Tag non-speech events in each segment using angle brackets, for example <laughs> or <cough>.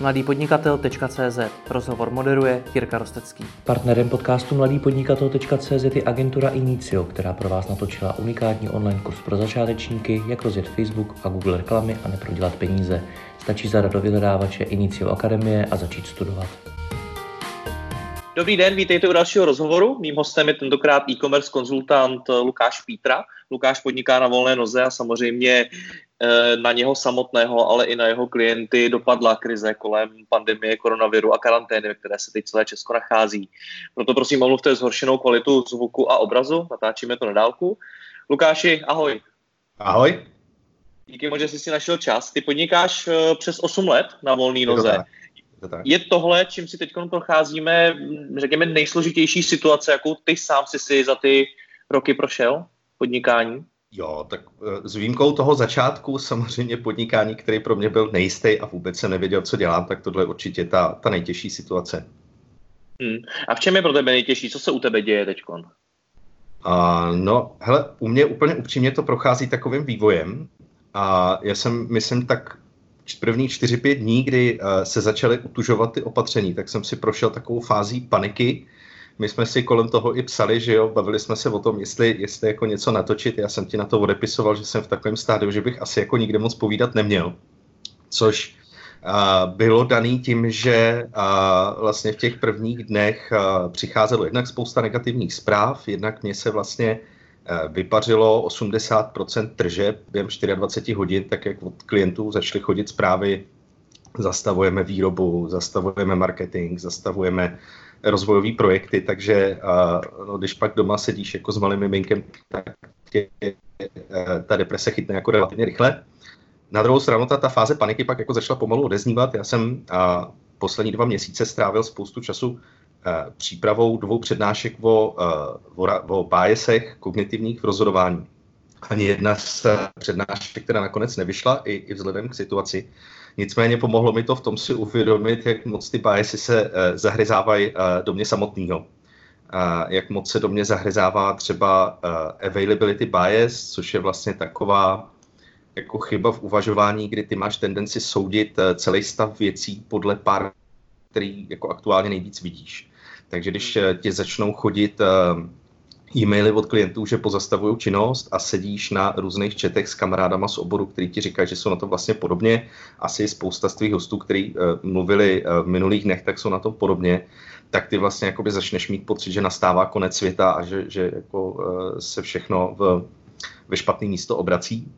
mladýpodnikatel.cz Rozhovor moderuje Jirka Rostecký. Partnerem podcastu mladýpodnikatel.cz je agentura Inicio, která pro vás natočila unikátní online kurz pro začátečníky, jak rozjet Facebook a Google reklamy a neprodělat peníze. Stačí zadat do vyhledávače Inicio Akademie a začít studovat. Dobrý den, vítejte u dalšího rozhovoru. Mým hostem je tentokrát e-commerce konzultant Lukáš Pítra. Lukáš podniká na volné noze a samozřejmě na něho samotného, ale i na jeho klienty dopadla krize kolem pandemie koronaviru a karantény, ve které se teď celé Česko nachází. Proto prosím omluvte zhoršenou kvalitu zvuku a obrazu, natáčíme to na dálku. Lukáši, ahoj. Ahoj. Díky moc, že jsi si našel čas. Ty podnikáš eh, přes 8 let na volné noze. To tak. Je tohle, čím si teď procházíme, řekněme, nejsložitější situace, jakou ty sám si si za ty roky prošel podnikání? Jo, tak eh, s výjimkou toho začátku samozřejmě podnikání, který pro mě byl nejistý a vůbec jsem nevěděl, co dělám, tak tohle je určitě ta, ta nejtěžší situace. Hmm. A v čem je pro tebe nejtěžší? Co se u tebe děje teď? No, hele, u mě úplně upřímně to prochází takovým vývojem. A já jsem, myslím, tak první 4-5 dní, kdy uh, se začaly utužovat ty opatření, tak jsem si prošel takovou fází paniky. My jsme si kolem toho i psali, že jo, bavili jsme se o tom, jestli, jestli jako něco natočit. Já jsem ti na to odepisoval, že jsem v takovém stádiu, že bych asi jako nikde moc povídat neměl. Což uh, bylo daný tím, že uh, vlastně v těch prvních dnech přicházelo jednak spousta negativních zpráv, jednak mě se vlastně Eh, vypařilo 80% tržeb během 24 hodin, tak jak od klientů začaly chodit zprávy, zastavujeme výrobu, zastavujeme marketing, zastavujeme rozvojové projekty, takže no, když pak doma sedíš jako s malým miminkem, tak tě, eh, ta deprese chytne jako relativně rychle. Na druhou stranu ta, ta fáze paniky pak jako začala pomalu odeznívat. Já jsem a, poslední dva měsíce strávil spoustu času Eh, přípravou dvou přednášek o, eh, o, o bájesech kognitivních v rozhodování. Ani jedna z přednášek, která nakonec nevyšla, i, i vzhledem k situaci. Nicméně pomohlo mi to v tom si uvědomit, jak moc ty bájesy se uh, zahryzávají uh, do mě samotného. Jak moc se do mě zahryzává třeba uh, availability bias, což je vlastně taková jako chyba v uvažování, kdy ty máš tendenci soudit celý stav věcí podle pár, který jako aktuálně nejvíc vidíš. Takže když eh, ti začnou chodit eh, e-maily od klientů, že pozastavují činnost a sedíš na různých četech s kamarádama z oboru, který ti říkají, že jsou na to vlastně podobně. Asi spousta z tvých hostů, kteří uh, mluvili uh, v minulých dnech, tak jsou na tom podobně. Tak ty vlastně jakoby začneš mít pocit, že nastává konec světa a že, že jako, uh, se všechno v, ve špatné místo obrací.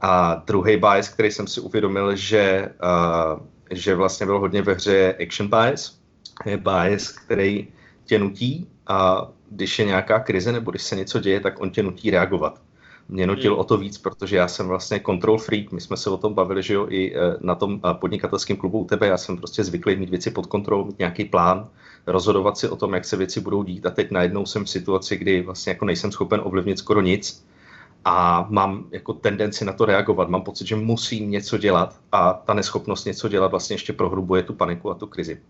A druhý bias, který jsem si uvědomil, že, uh, že vlastně byl hodně ve hře action bias, je bias, který tě nutí a když je nějaká krize nebo když se něco děje, tak on tě nutí reagovat. Mě nutil hmm. o to víc, protože já jsem vlastně control freak, my jsme se o tom bavili, že jo, i eh, na tom eh, podnikatelském klubu u tebe, já jsem prostě zvyklý mít věci pod kontrolou, mít nějaký plán, rozhodovat si o tom, jak se věci budou dít a teď najednou jsem v situaci, kdy vlastně jako nejsem schopen ovlivnit skoro nic a mám jako tendenci na to reagovat, mám pocit, že musím něco dělat a ta neschopnost něco dělat vlastně ještě prohrubuje tu paniku a tu krizi.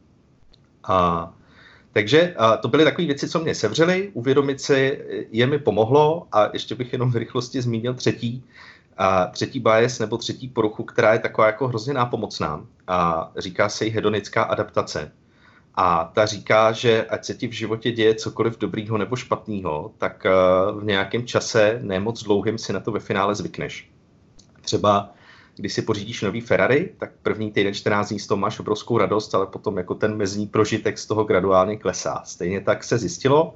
A, takže to byly takové věci, co mě sevřely, uvědomit si je mi pomohlo a ještě bych jenom v rychlosti zmínil třetí, a třetí bias nebo třetí poruchu, která je taková jako hrozně nápomocná a říká se jí hedonická adaptace. A ta říká, že ať se ti v životě děje cokoliv dobrýho nebo špatného, tak v nějakém čase, nemoc dlouhým, si na to ve finále zvykneš. Třeba když si pořídíš nový Ferrari, tak první týden 14 dní z toho máš obrovskou radost, ale potom jako ten mezní prožitek z toho graduálně klesá. Stejně tak se zjistilo,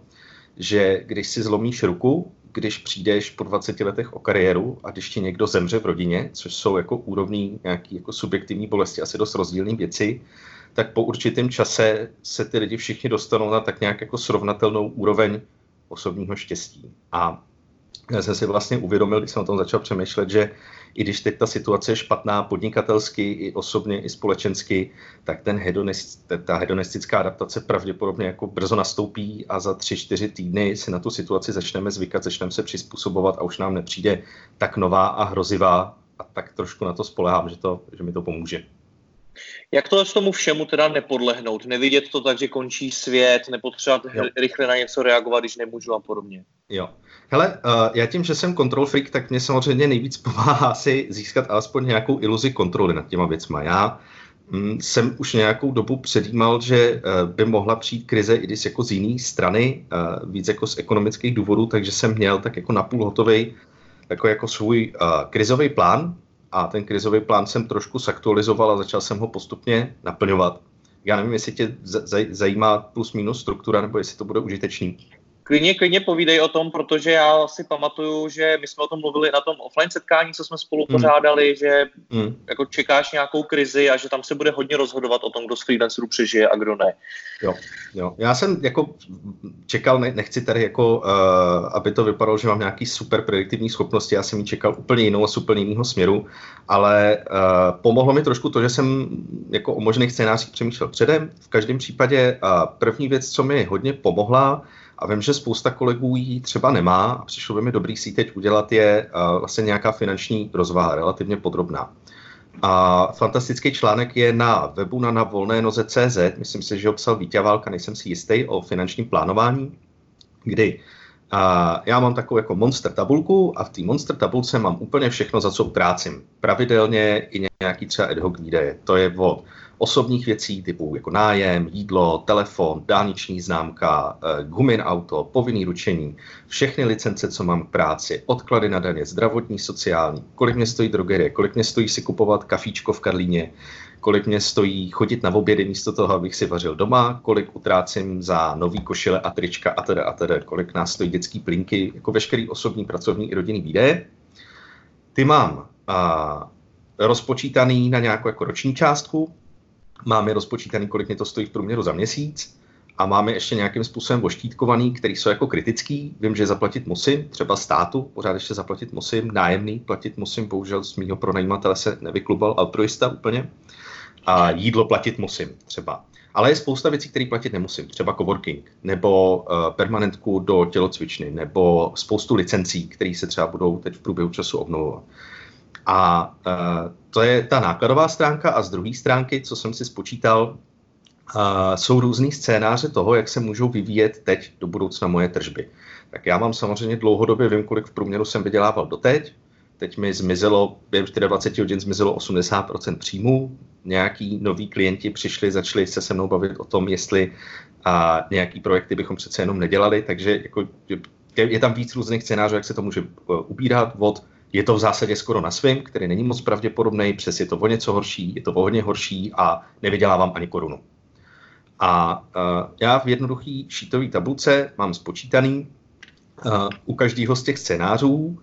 že když si zlomíš ruku, když přijdeš po 20 letech o kariéru a když ti někdo zemře v rodině, což jsou jako úrovní nějaký jako subjektivní bolesti, asi dost rozdílné věci, tak po určitém čase se ty lidi všichni dostanou na tak nějak jako srovnatelnou úroveň osobního štěstí. A já jsem si vlastně uvědomil, když jsem o tom začal přemýšlet, že i když teď ta situace je špatná podnikatelsky, i osobně, i společensky, tak ten hedonist, ta hedonistická adaptace pravděpodobně jako brzo nastoupí a za tři, čtyři týdny si na tu situaci začneme zvykat, začneme se přizpůsobovat a už nám nepřijde tak nová a hrozivá a tak trošku na to spolehám, že, to, že mi to pomůže. Jak to tomu všemu teda nepodlehnout? Nevidět to tak, že končí svět, nepotřebovat jo. rychle na něco reagovat, když nemůžu a podobně. Jo. Hele, uh, já tím, že jsem control freak, tak mě samozřejmě nejvíc <laughs> pomáhá si získat alespoň nějakou iluzi kontroly nad těma věcma. Já mm, jsem už nějakou dobu předjímal, že eh, by mohla přijít krize i když jako z jiné strany, eh, víc jako z ekonomických důvodů, takže jsem měl tak jako napůl hotový jako, jako svůj uh, krizový plán a ten krizový plán jsem trošku zaktualizoval a začal jsem ho postupně naplňovat. Já nevím, jestli tě zajímá plus minus struktura, nebo jestli to bude užitečný. Klidně, klidně povídej o tom, protože já si pamatuju, že my jsme o tom mluvili na tom offline setkání, co jsme spolu hmm. pořádali, že mm. jako čekáš nějakou krizi a že tam se bude hodně rozhodovat o tom, kdo z freelancerů přežije a kdo ne. Jo, jo. Já jsem jako čekal, ne, nechci tady jako, uh, aby to vypadalo, že mám nějaký super prediktivní schopnosti, já jsem ji čekal úplně jinou a z úplně jiného směru, ale uh, pomohlo mi trošku to, že jsem jako o možných scénářích přemýšlel předem. V každém případě uh, první věc, co mi hodně pomohla, a vím, že spousta kolegů ji třeba nemá a přišlo by mi dobrý si teď udělat je uh, vlastně nějaká finanční rozvaha, relativně podrobná. A fantastický článek je na webu na, na volné noze.cz, myslím si, že ho psal Vítě Válka, nejsem si jistý, o finančním plánování, kdy a já mám takovou jako monster tabulku a v té monster tabulce mám úplně všechno, za co utrácím. Pravidelně i nějaký třeba ad hoc výdaje. To je od osobních věcí typu jako nájem, jídlo, telefon, dálniční známka, eh, gumin auto, povinný ručení, všechny licence, co mám k práci, odklady na daně, zdravotní, sociální, kolik mě stojí drogerie, kolik mě stojí si kupovat kafíčko v Karlíně, kolik mě stojí chodit na obědy místo toho, abych si vařil doma, kolik utrácím za nový košile a trička a teda a teda, kolik nás stojí dětský plinky, jako veškerý osobní, pracovní i rodinný výdaje. Ty mám a, rozpočítaný na nějakou jako roční částku, máme rozpočítaný, kolik mě to stojí v průměru za měsíc a máme ještě nějakým způsobem oštítkovaný, který jsou jako kritický. Vím, že zaplatit musím, třeba státu, pořád ještě zaplatit musím, nájemný platit musím, bohužel z mýho pronajímatele se nevyklubal altruista úplně. A jídlo platit musím třeba. Ale je spousta věcí, které platit nemusím, třeba coworking, nebo uh, permanentku do tělocvičny, nebo spoustu licencí, které se třeba budou teď v průběhu času obnovovat. A uh, to je ta nákladová stránka a z druhé stránky, co jsem si spočítal, uh, jsou různý scénáře toho, jak se můžou vyvíjet teď do budoucna moje tržby. Tak já mám samozřejmě dlouhodobě, vím, kolik v průměru jsem vydělával doteď, teď mi zmizelo, během 24 hodin zmizelo 80% příjmů, nějaký noví klienti přišli, začali se se mnou bavit o tom, jestli a nějaký projekty bychom přece jenom nedělali, takže jako, je, tam víc různých scénářů, jak se to může uh, ubírat od je to v zásadě skoro na svým, který není moc pravděpodobný, přes je to o něco horší, je to o hodně horší a nevydělávám ani korunu. A uh, já v jednoduché šítové tabulce mám spočítaný uh, u každého z těch scénářů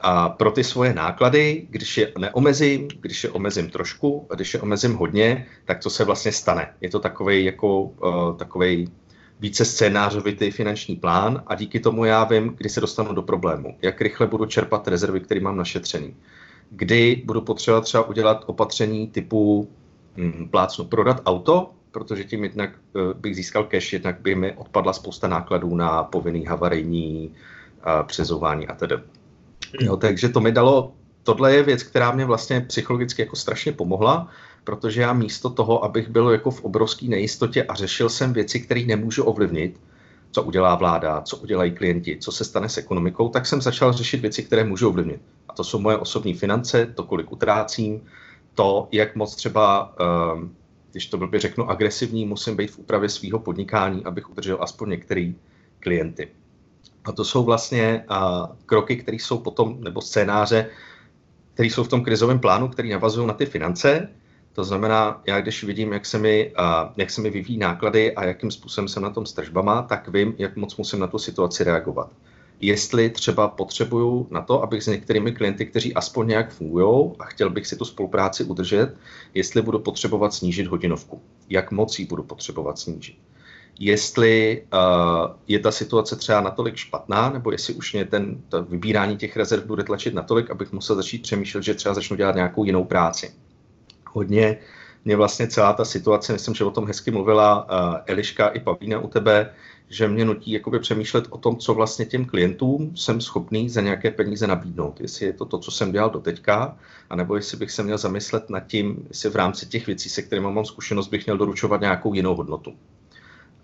a pro ty svoje náklady, když je neomezím, když je omezím trošku a když je omezím hodně, tak co se vlastně stane. Je to takový jako uh, takovej více scénářovitý finanční plán a díky tomu já vím, kdy se dostanu do problému, jak rychle budu čerpat rezervy, které mám našetřený, kdy budu potřebovat třeba udělat opatření typu hm, plácnu prodat auto, protože tím jednak uh, bych získal cash, jednak by mi odpadla spousta nákladů na povinný havarijní uh, přezování a tedy. Jo, takže to mi dalo, tohle je věc, která mě vlastně psychologicky jako strašně pomohla, protože já místo toho, abych byl jako v obrovské nejistotě a řešil jsem věci, které nemůžu ovlivnit, co udělá vláda, co udělají klienti, co se stane s ekonomikou, tak jsem začal řešit věci, které můžu ovlivnit. A to jsou moje osobní finance, to, kolik utrácím, to, jak moc třeba, ehm, když to blbě řeknu, agresivní musím být v úpravě svého podnikání, abych udržel aspoň některé klienty. A to jsou vlastně kroky, které jsou potom, nebo scénáře, které jsou v tom krizovém plánu, které navazují na ty finance, to znamená, já když vidím, jak se mi, uh, jak se mi vyvíjí náklady a jakým způsobem jsem na tom s tržbama, tak vím, jak moc musím na tu situaci reagovat. Jestli třeba potřebuju na to, abych s některými klienty, kteří aspoň nějak fungují a chtěl bych si tu spolupráci udržet, jestli budu potřebovat snížit hodinovku. Jak moc ji budu potřebovat snížit. Jestli uh, je ta situace třeba natolik špatná, nebo jestli už mě ten, to vybírání těch rezerv bude tlačit natolik, abych musel začít přemýšlet, že třeba začnu dělat nějakou jinou práci hodně mě vlastně celá ta situace, myslím, že o tom hezky mluvila uh, Eliška i Pavlína u tebe, že mě nutí jakoby přemýšlet o tom, co vlastně těm klientům jsem schopný za nějaké peníze nabídnout. Jestli je to to, co jsem dělal do teďka, anebo jestli bych se měl zamyslet nad tím, jestli v rámci těch věcí, se kterými mám zkušenost, bych měl doručovat nějakou jinou hodnotu.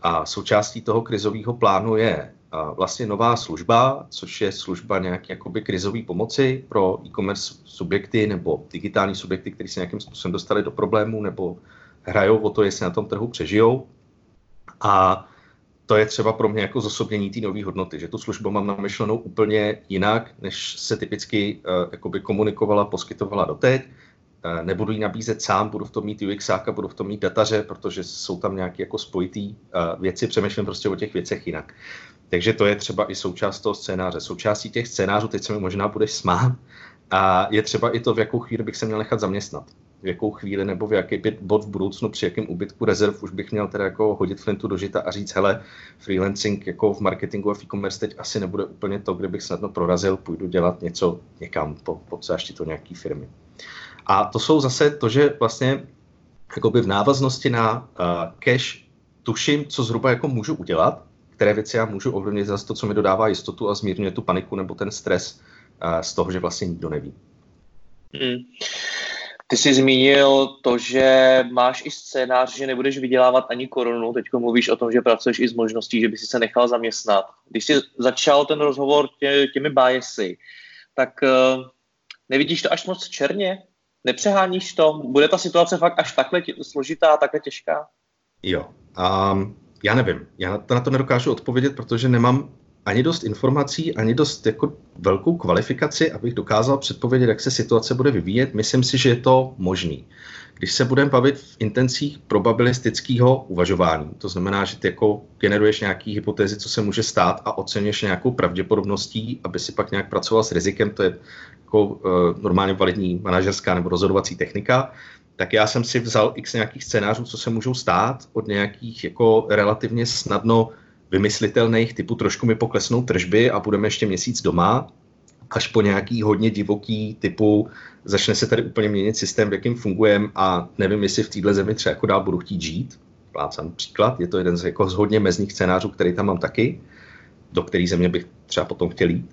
A součástí toho krizového plánu je vlastně nová služba, což je služba nějaké jakoby krizové pomoci pro e-commerce subjekty nebo digitální subjekty, které se nějakým způsobem dostali do problémů nebo hrajou o to, jestli na tom trhu přežijou. A to je třeba pro mě jako zosobnění té nové hodnoty, že tu službu mám namyšlenou úplně jinak, než se typicky uh, komunikovala, poskytovala doteď. Nebudu ji nabízet sám, budu v tom mít UXáka, budu v tom mít dataře, protože jsou tam nějaké jako spojitý věci, přemýšlím prostě o těch věcech jinak. Takže to je třeba i součást toho scénáře. Součástí těch scénářů, teď se mi možná budeš smát, a je třeba i to, v jakou chvíli bych se měl nechat zaměstnat. V jakou chvíli nebo v jaký bod v budoucnu, při jakém ubytku rezerv už bych měl teda jako hodit flintu do žita a říct, hele, freelancing jako v marketingu a v e-commerce teď asi nebude úplně to, kde bych snadno prorazil, půjdu dělat něco někam po, pod to nějaký firmy. A to jsou zase to, že vlastně jakoby v návaznosti na uh, cash tuším, co zhruba jako můžu udělat, které věci já můžu ovlivnit zase to, co mi dodává jistotu a zmírňuje tu paniku nebo ten stres uh, z toho, že vlastně nikdo neví. Hmm. Ty jsi zmínil to, že máš i scénář, že nebudeš vydělávat ani korunu. Teď mluvíš o tom, že pracuješ i s možností, že by si se nechal zaměstnat. Když jsi začal ten rozhovor tě, těmi biasy, tak uh, nevidíš to až moc černě? Nepřeháníš to? Bude ta situace fakt až takhle tě, složitá, takhle těžká? Jo. Um, já nevím. Já na to nedokážu odpovědět, protože nemám ani dost informací, ani dost jako velkou kvalifikaci, abych dokázal předpovědět, jak se situace bude vyvíjet. Myslím si, že je to možný. Když se budeme bavit v intencích probabilistického uvažování, to znamená, že ty jako generuješ nějaký hypotézy, co se může stát a oceněš nějakou pravděpodobností, aby si pak nějak pracoval s rizikem, to je jako uh, normálně validní manažerská nebo rozhodovací technika, tak já jsem si vzal x nějakých scénářů, co se můžou stát od nějakých jako relativně snadno vymyslitelných, typu trošku mi poklesnou tržby a budeme ještě měsíc doma, až po nějaký hodně divoký typu začne se tady úplně měnit systém, v jakým fungujeme a nevím, jestli v této zemi třeba jako dál budu chtít žít. Plácám příklad, je to jeden z, jako z hodně mezních scénářů, který tam mám taky, do který země bych třeba potom chtěl jít.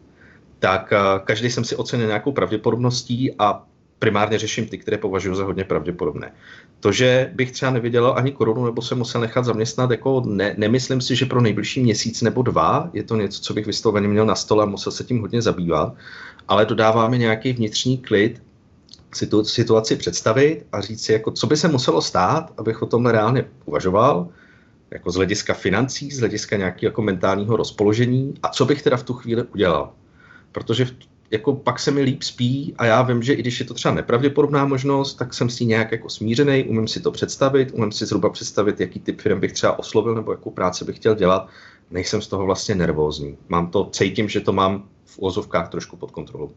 Tak uh, každý jsem si ocenil nějakou pravděpodobností a primárně řeším ty, které považuji za hodně pravděpodobné. To, že bych třeba nevydělal ani korunu nebo se musel nechat zaměstnat, jako ne, nemyslím si, že pro nejbližší měsíc nebo dva je to něco, co bych vysloveně měl na stole a musel se tím hodně zabývat, ale dodává mi nějaký vnitřní klid, si tu situaci představit a říct si, jako, co by se muselo stát, abych o tom reálně uvažoval, jako z hlediska financí, z hlediska nějakého jako mentálního rozpoložení a co bych teda v tu chvíli udělal. Protože v jako pak se mi líp spí a já vím, že i když je to třeba nepravděpodobná možnost, tak jsem s ní nějak jako smířený, umím si to představit, umím si zhruba představit, jaký typ firm bych třeba oslovil nebo jakou práci bych chtěl dělat. Nejsem z toho vlastně nervózní. Mám to, cítím, že to mám v úvozovkách trošku pod kontrolou.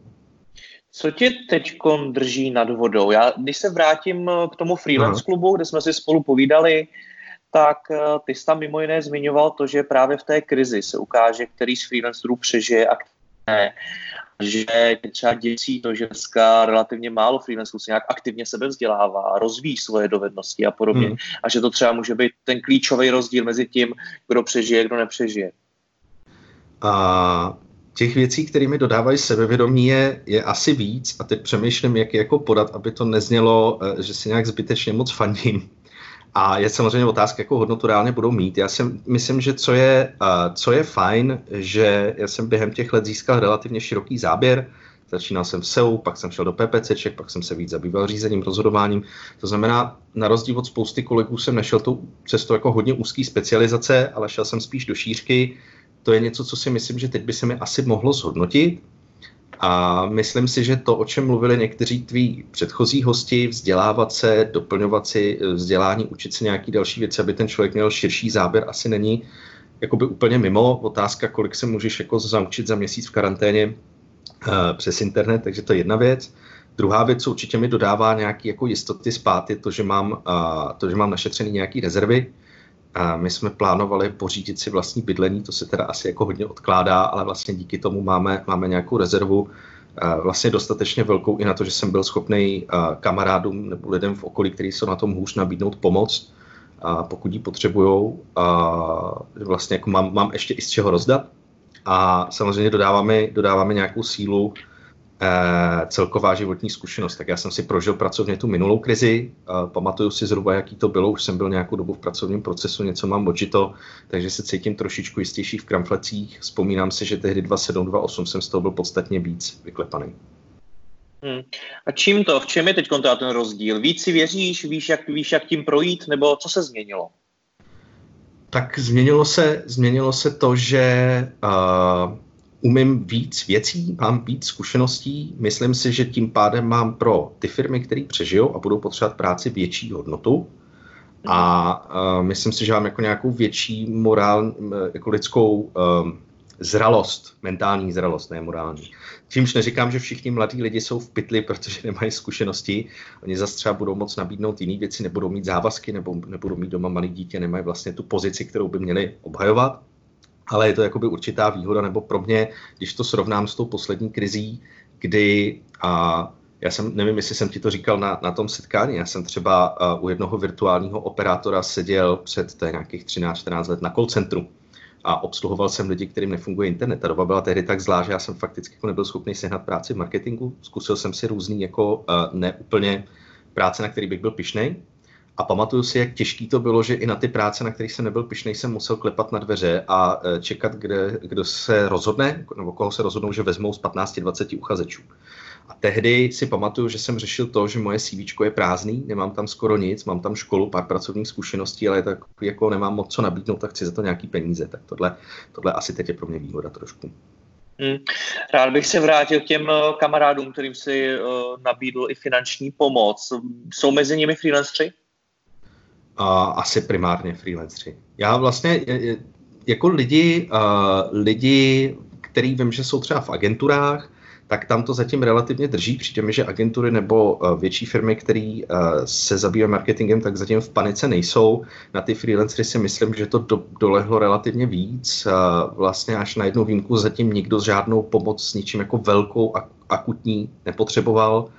Co tě teď drží nad vodou? Já, když se vrátím k tomu freelance klubu, kde jsme si spolu povídali, tak eh, ty jsi tam mimo jiné zmiňoval to, že právě v té krizi se ukáže, který z freelancerů přežije a že třeba děsí to, že dneska relativně málo freelancerů se nějak aktivně sebe vzdělává, rozvíjí svoje dovednosti a podobně. Hmm. A že to třeba může být ten klíčový rozdíl mezi tím, kdo přežije, kdo nepřežije. A těch věcí, které mi dodávají sebevědomí, je, je asi víc a teď přemýšlím, jak je jako podat, aby to neznělo, eh, že si nějak zbytečně moc fandím. A je samozřejmě otázka, jakou hodnotu reálně budou mít. Já si myslím, že co je, co je fajn, že já jsem během těch let získal relativně široký záběr. Začínal jsem v SEO, pak jsem šel do PPCček, pak jsem se víc zabýval řízením, rozhodováním. To znamená, na rozdíl od spousty kolegů jsem nešel tou cestou jako hodně úzký specializace, ale šel jsem spíš do šířky. To je něco, co si myslím, že teď by se mi asi mohlo zhodnotit a myslím si, že to, o čem mluvili někteří tví předchozí hosti, vzdělávat se, doplňovat si eh, vzdělání, učit se nějaký další věci, aby ten člověk měl širší záběr, asi není jakoby úplně mimo. Otázka, kolik se můžeš jako zaučit za měsíc v karanténě uh, přes internet, takže to je jedna věc. Druhá věc, co určitě mi dodává nějaké jako jistoty spát, je to, že mám, uh, to, že mám našetřený nějaký rezervy, a my jsme plánovali pořídit si vlastní bydlení, to se teda asi jako hodně odkládá, ale vlastně díky tomu máme, máme nějakou rezervu, vlastně dostatečně velkou i na to, že jsem byl schopný kamarádům nebo lidem v okolí, kteří jsou na tom hůř, nabídnout pomoc, a pokud ji potřebují. Vlastně jako mám, mám ještě i z čeho rozdat. A samozřejmě dodáváme, dodáváme nějakou sílu eh, celková životní zkušenost. Tak já jsem si prožil pracovně tu minulou krizi, eh, pamatuju si zhruba, jaký to bylo, už jsem byl nějakou dobu v pracovním procesu, něco mám očito, takže se cítím trošičku jistější v kramflecích. Vzpomínám si, že tehdy 27, 28 jsem z toho byl podstatně víc vyklepaný. Hmm. A čím to, v čem je teď ten rozdíl? Víc si věříš, víš jak, víš, jak tím projít, nebo co se změnilo? Tak změnilo se, změnilo se to, že uh, umím víc věcí, mám víc zkušeností, myslím si, že tím pádem mám pro ty firmy, které přežijou a budou potřebovat práci větší hodnotu. A uh, myslím si, že mám jako nějakou větší morál, jako lidskou uh, zralost, mentální zralost, ne morální. Čímž neříkám, že všichni mladí lidi jsou v pytli, protože nemají zkušenosti. Oni zase třeba budou moc nabídnout jiné věci, nebudou mít závazky, nebo nebudou mít doma malý dítě, nemají vlastně tu pozici, kterou by měli obhajovat. Ale je to jakoby určitá výhoda, nebo pro mě, když to srovnám s tou poslední krizí, kdy a já jsem, nevím, jestli jsem ti to říkal na, na tom setkání, já jsem třeba uh, u jednoho virtuálního operátora seděl před to nějakých 13-14 let na call centru a obsluhoval jsem lidi, kterým nefunguje internet. Ta doba byla tehdy tak zlá, že já jsem fakticky jako nebyl schopný sehnat práci v marketingu. Zkusil jsem si různý jako uh, neúplně práce, na který bych byl pišnej. A pamatuju si, jak těžký to bylo, že i na ty práce, na kterých jsem nebyl pišnej, jsem musel klepat na dveře a uh, čekat, kde, kdo se rozhodne, nebo koho se rozhodnou, že vezmou z 15-20 uchazečů. A tehdy si pamatuju, že jsem řešil to, že moje CV je prázdný, nemám tam skoro nic, mám tam školu, pár pracovních zkušeností, ale tak jako nemám moc co nabídnout, tak chci za to nějaký peníze. Tak tohle, tohle asi teď je pro mě výhoda trošku. Hmm. Rád bych se vrátil k těm eh, kamarádům, kterým si uh, nabídl i finanční pomoc. Jsou mezi nimi freelanceri? Uh, asi primárně freelanceri. Já vlastně jako lidi, uh, lidi, který vím, že jsou třeba v agenturách, tak tam to zatím relativně drží. Přijde mi, že agentury nebo eh, větší firmy, které eh, se zabývají marketingem, tak zatím v panice nejsou. Na ty freelancery si myslím, že to do, dolehlo relativně víc. Vlastně až na jednu výjimku zatím nikdo žádnou pomoc s ničím jako velkou akutní nepotřeboval.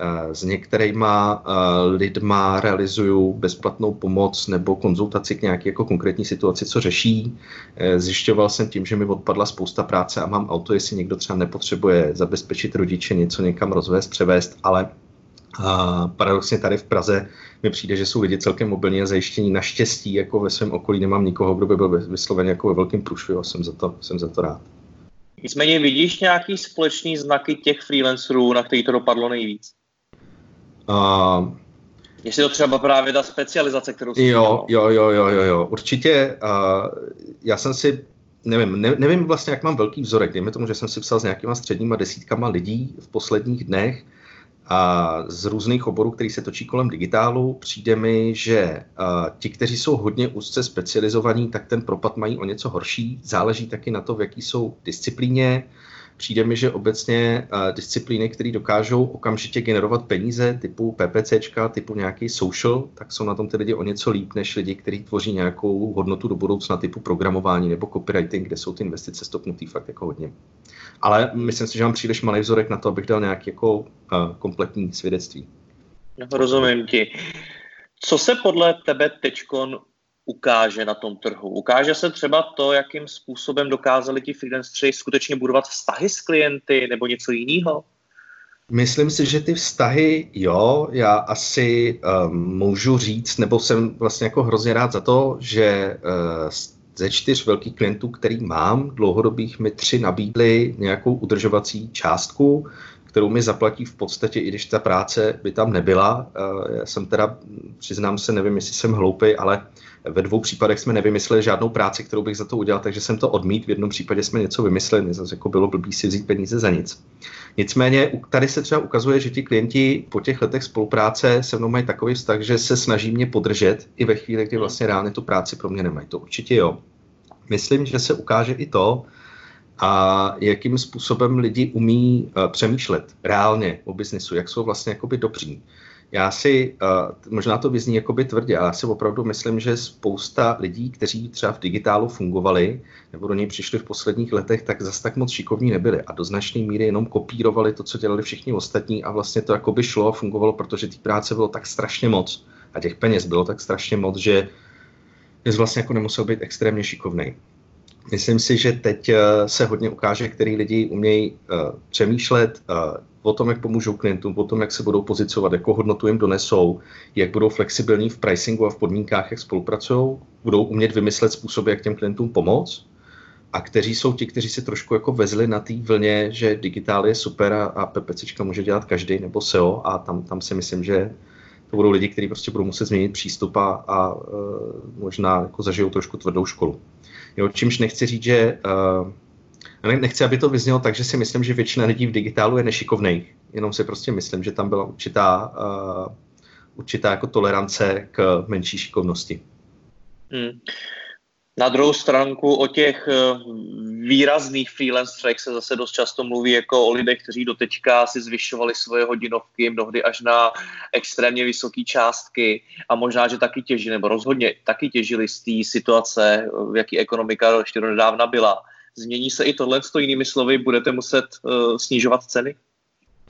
Eh, s některýma eh, lidma realizuju bezplatnou pomoc nebo konzultaci k nějaké jako konkrétní situaci, co řeší. Eh, zjišťoval jsem tím, že mi odpadla spousta práce a mám auto, jestli někdo třeba nepotřebuje zabezpečit rodiče, něco někam rozvést, převést, ale a paradoxně tady v Praze mi přijde, že jsou lidi celkem mobilně zajištění. Naštěstí jako ve svém okolí nemám nikoho, kdo by byl vysloven jako ve velkém průšvihu a jsem za to, jsem za to rád. Nicméně vidíš nějaký společný znaky těch freelancerů, na který to dopadlo nejvíc? Uh, Jestli to třeba právě ta specializace, kterou jsi jo, jo, jo, jo, jo, jo, určitě. Uh, já jsem si, nevím, ne, nevím vlastně, jak mám velký vzorek. Dejme tomu, že jsem si psal s nějakýma středníma desítkama lidí v posledních dnech a z různých oborů, který se točí kolem digitálu, přijde mi, že uh, ti, kteří jsou hodně úzce specializovaní, tak ten propad mají o něco horší. Záleží taky na to, v jaký jsou disciplíně. Přijde mi, že obecně uh, disciplíny, které dokážou okamžitě generovat peníze typu PPCčka, typu nějaký social, tak jsou na tom ty lidi o něco líp než lidi, kteří tvoří nějakou hodnotu do budoucna typu programování nebo copywriting, kde jsou ty investice stopnutý fakt jako hodně. Ale myslím si, že mám příliš malý vzorek na to, abych dal nějaký jako uh, kompletní svědectví. Rozumím ti. Co se podle tebe teďkon ukáže na tom trhu? Ukáže se třeba to, jakým způsobem dokázali ti freelanceri skutečně budovat vztahy s klienty nebo něco jiného? Myslím si, že ty vztahy, jo, já asi um, můžu říct, nebo jsem vlastně jako hrozně rád za to, že uh, ze čtyř velkých klientů, který mám, dlouhodobých mi tři nabídli nějakou udržovací částku, kterou mi zaplatí v podstatě, i když ta práce by tam nebyla. Uh, já jsem teda, přiznám se, nevím, jestli jsem hloupý, ale ve dvou případech jsme nevymysleli žádnou práci, kterou bych za to udělal, takže jsem to odmít. V jednom případě jsme něco vymysleli, zase jako bylo blbý si vzít peníze za nic. Nicméně tady se třeba ukazuje, že ti klienti po těch letech spolupráce se mnou mají takový vztah, že se snaží mě podržet i ve chvíli, kdy vlastně reálně tu práci pro mě nemají. To určitě jo. Myslím, že se ukáže i to, a jakým způsobem lidi umí uh, přemýšlet reálně o biznesu, jak jsou vlastně jakoby dobří. Já si, uh, možná to vyzní jakoby tvrdě, ale já si opravdu myslím, že spousta lidí, kteří třeba v digitálu fungovali, nebo do něj přišli v posledních letech, tak zase tak moc šikovní nebyli a do značné míry jenom kopírovali to, co dělali všichni ostatní a vlastně to jakoby šlo a fungovalo, protože té práce bylo tak strašně moc a těch peněz bylo tak strašně moc, že jsi vlastně jako nemusel být extrémně šikovný. Myslím si, že teď se hodně ukáže, který lidi umějí přemýšlet o tom, jak pomůžou klientům, o tom, jak se budou pozicovat, jakou hodnotu jim donesou, jak budou flexibilní v pricingu a v podmínkách, jak spolupracují, budou umět vymyslet způsoby, jak těm klientům pomoct a kteří jsou ti, kteří si trošku jako vezli na té vlně, že digitál je super a, a PPCčka může dělat každý nebo SEO a tam, tam si myslím, že to budou lidi, kteří prostě budou muset změnit přístup a, a uh, možná jako zažijou trošku tvrdou školu. Jo, čímž nechci říct, že uh, nechci, aby to vyznělo tak, že si myslím, že většina lidí v digitálu je nešikovných. Jenom si prostě myslím, že tam byla určitá, uh, určitá jako tolerance k menší šikovnosti. Hmm. Na druhou stránku o těch eh, výrazných freelancerech se zase dost často mluví jako o lidech, kteří doteďka si zvyšovali svoje hodinovky, mnohdy až na extrémně vysoké částky a možná, že taky těžili, nebo rozhodně taky těžili z té situace, v jaký ekonomika ještě nedávna byla. Změní se i tohle, jinými slovy, budete muset uh, snižovat ceny?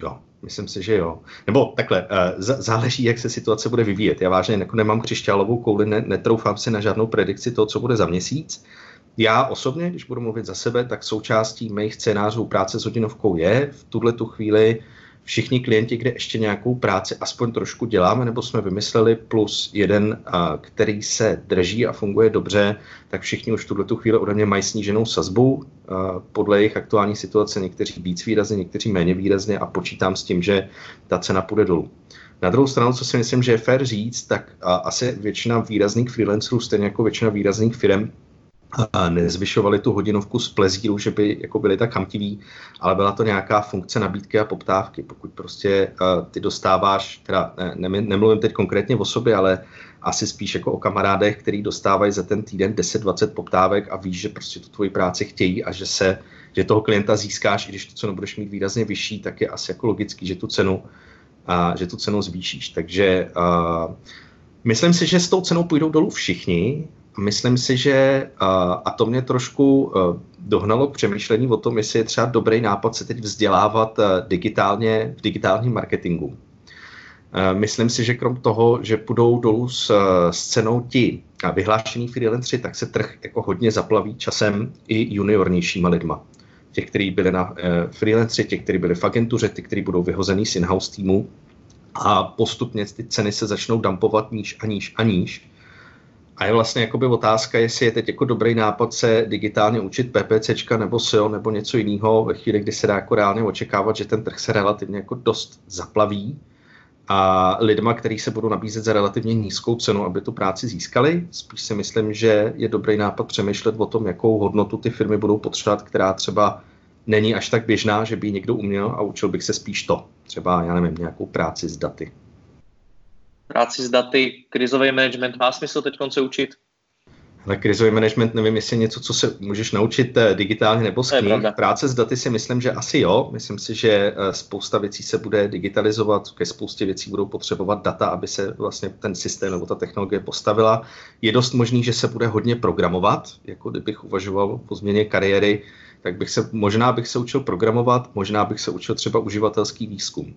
Jo, myslím si, že jo. Nebo takhle, uh, záleží, jak se situace bude vyvíjet. Já vážně nemám křišťálovou kouli, ne, netroufám si na žádnou predikci toho, co bude za měsíc. Já osobně, když budu mluvit za sebe, tak součástí mých scénářů práce s hodinovkou je v tuhle tu chvíli všichni klienti, kde ještě nějakou práci aspoň trošku děláme, nebo jsme vymysleli, plus jeden, který se drží a funguje dobře, tak všichni už tuhle chvíli ode mě mají sníženou sazbu podle jejich aktuální situace, někteří víc výrazně, někteří méně výrazně a počítám s tím, že ta cena půjde dolů. Na druhou stranu, co si myslím, že je fér říct, tak asi většina výrazných freelancerů, stejně jako většina výrazných firm, nezvyšovali tu hodinovku z plezíru, že by jako byli tak chamtiví, ale byla to nějaká funkce nabídky a poptávky. Pokud prostě uh, ty dostáváš, teda ne, ne, nemluvím teď konkrétně o sobě, ale asi spíš jako o kamarádech, který dostávají za ten týden 10-20 poptávek a víš, že prostě tu tvoji práci chtějí a že se, že toho klienta získáš, i když tu cenu budeš mít výrazně vyšší, tak je asi jako logický, že tu cenu, uh, že tu cenu zvýšíš. Takže uh, myslím si, že s tou cenou půjdou dolů všichni, myslím si, že, a to mě trošku dohnalo k přemýšlení o tom, jestli je třeba dobrý nápad se teď vzdělávat digitálně v digitálním marketingu. Myslím si, že krom toho, že půjdou dolů s, s cenou ti vyhlášení freelanceri, tak se trh jako hodně zaplaví časem i juniornějšíma lidma. Těch, kteří byli na freelanceri, těch, kteří byli v agentuře, ty, kteří budou vyhozený z in-house týmu a postupně ty ceny se začnou dumpovat níž a níž a níž a je vlastně jakoby otázka, jestli je teď jako dobrý nápad se digitálně učit PPCčka nebo SEO nebo něco jiného ve chvíli, kdy se dá jako reálně očekávat, že ten trh se relativně jako dost zaplaví a lidma, který se budou nabízet za relativně nízkou cenu, aby tu práci získali. Spíš si myslím, že je dobrý nápad přemýšlet o tom, jakou hodnotu ty firmy budou potřebovat, která třeba není až tak běžná, že by ji někdo uměl a učil bych se spíš to. Třeba, já nevím, nějakou práci s daty práci s daty, krizový management má smysl teď se učit? Ale krizový management, nevím, jestli je něco, co se můžeš naučit eh, digitálně nebo z knih. Práce s daty si myslím, že asi jo. Myslím si, že eh, spousta věcí se bude digitalizovat, ke spoustě věcí budou potřebovat data, aby se vlastně ten systém nebo ta technologie postavila. Je dost možný, že se bude hodně programovat, jako kdybych uvažoval po změně kariéry, tak bych se, možná bych se učil programovat, možná bych se učil třeba uživatelský výzkum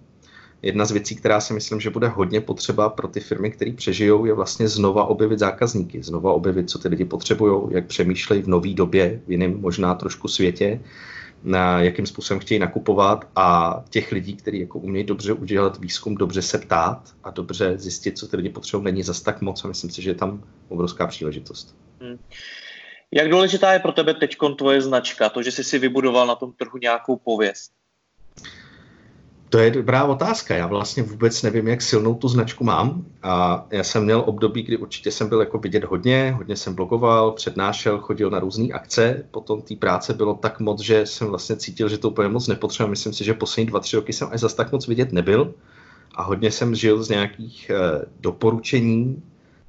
jedna z věcí, která si myslím, že bude hodně potřeba pro ty firmy, které přežijou, je vlastně znova objevit zákazníky, znova objevit, co ty lidi potřebují, jak přemýšlejí v nové době, v jiném možná trošku světě, na jakým způsobem chtějí nakupovat a těch lidí, kteří jako umějí dobře udělat výzkum, dobře se ptát a dobře zjistit, co ty lidi potřebují, není zas tak moc a myslím si, že je tam obrovská příležitost. Hmm. Jak důležitá je pro tebe teď tvoje značka, to, že jsi si vybudoval na tom trhu nějakou pověst? To je dobrá otázka. Já vlastně vůbec nevím, jak silnou tu značku mám. A já jsem měl období, kdy určitě jsem byl jako vidět hodně, hodně jsem blogoval, přednášel, chodil na různé akce. Potom té práce bylo tak moc, že jsem vlastně cítil, že to úplně moc nepotřebuji. Myslím si, že poslední dva, tři roky jsem až zas tak moc vidět nebyl. A hodně jsem žil z nějakých eh, doporučení.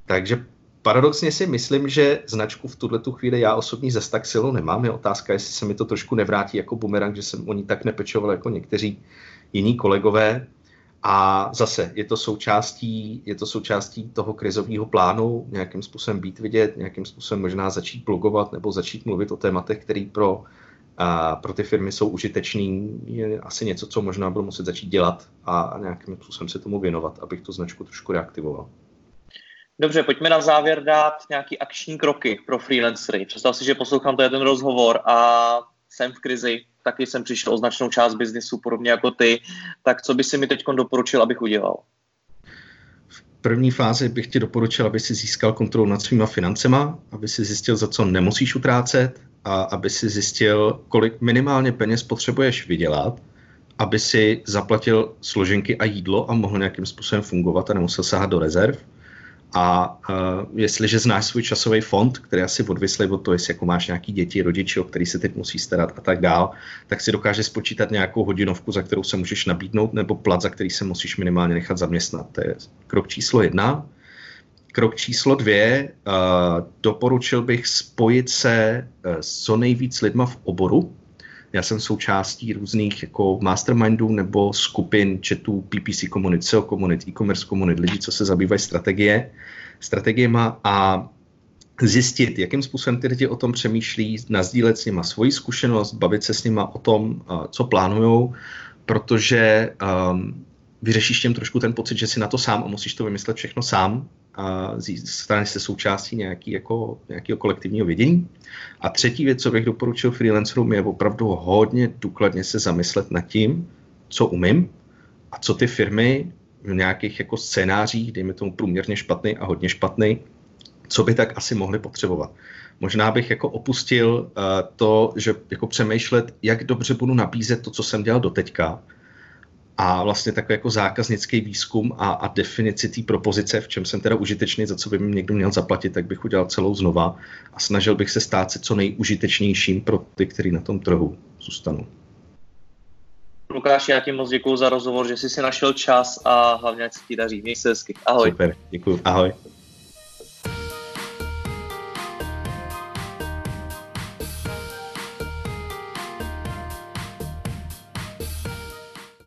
Takže paradoxně si myslím, že značku v tuhle tu chvíli já osobně zase tak silnou nemám. Je otázka, jestli se mi to trošku nevrátí jako bumerang, že jsem o ní tak nepečoval jako někteří jiní kolegové. A zase je to součástí, je to součástí toho krizového plánu, nějakým způsobem být vidět, nějakým způsobem možná začít blogovat nebo začít mluvit o tématech, které pro, pro ty firmy jsou užitečný, je asi něco, co možná budu muset začít dělat a, nějakým způsobem se tomu věnovat, abych tu značku trošku reaktivoval. Dobře, pojďme na závěr dát nějaký akční kroky pro freelancery. Představ si, že poslouchám to ten rozhovor a jsem v krizi, taky jsem přišel o značnou část biznisu, podobně jako ty. Tak co by si mi teď doporučil, abych udělal? V první fázi bych ti doporučil, aby si získal kontrolu nad svýma financema, aby si zjistil, za co nemusíš utrácet a aby si zjistil, kolik minimálně peněz potřebuješ vydělat, aby si zaplatil složenky a jídlo a mohl nějakým způsobem fungovat a nemusel sahat do rezerv. A uh, jestliže znáš svůj časový fond, který asi odvislý od toho, jestli jako máš nějaký děti, rodiče, o který se teď musí starat a tak dál, tak si dokáže spočítat nějakou hodinovku, za kterou se můžeš nabídnout, nebo plat, za který se musíš minimálně nechat zaměstnat. To je krok číslo jedna. Krok číslo dvě, uh, doporučil bych spojit se uh, s co nejvíc lidma v oboru, já jsem součástí různých jako mastermindů nebo skupin chatů PPC komunit, SEO komunit, e-commerce komunit, lidí, co se zabývají strategie, strategiema a zjistit, jakým způsobem ty lidi o tom přemýšlí, nazdílet s nima svoji zkušenost, bavit se s nima o tom, co plánují, protože um, vyřešíš těm trošku ten pocit, že jsi na to sám a musíš to vymyslet všechno sám a stane se součástí nějaký, jako, nějakého kolektivního vědění. A třetí věc, co bych doporučil freelancerům, je opravdu hodně důkladně se zamyslet nad tím, co umím a co ty firmy v nějakých jako scénářích, dejme tomu průměrně špatný a hodně špatný, co by tak asi mohli potřebovat. Možná bych jako opustil uh, to, že jako přemýšlet, jak dobře budu nabízet to, co jsem dělal doteďka, a vlastně takový jako zákaznický výzkum a, a definici té propozice, v čem jsem teda užitečný, za co by mi někdo měl zaplatit, tak bych udělal celou znova a snažil bych se stát se co nejužitečnějším pro ty, kteří na tom trhu zůstanou. Lukáš, já ti moc děkuji za rozhovor, že jsi si našel čas a hlavně ať se ti daří. Měj se hezky. Ahoj. Super, děkuji. Ahoj.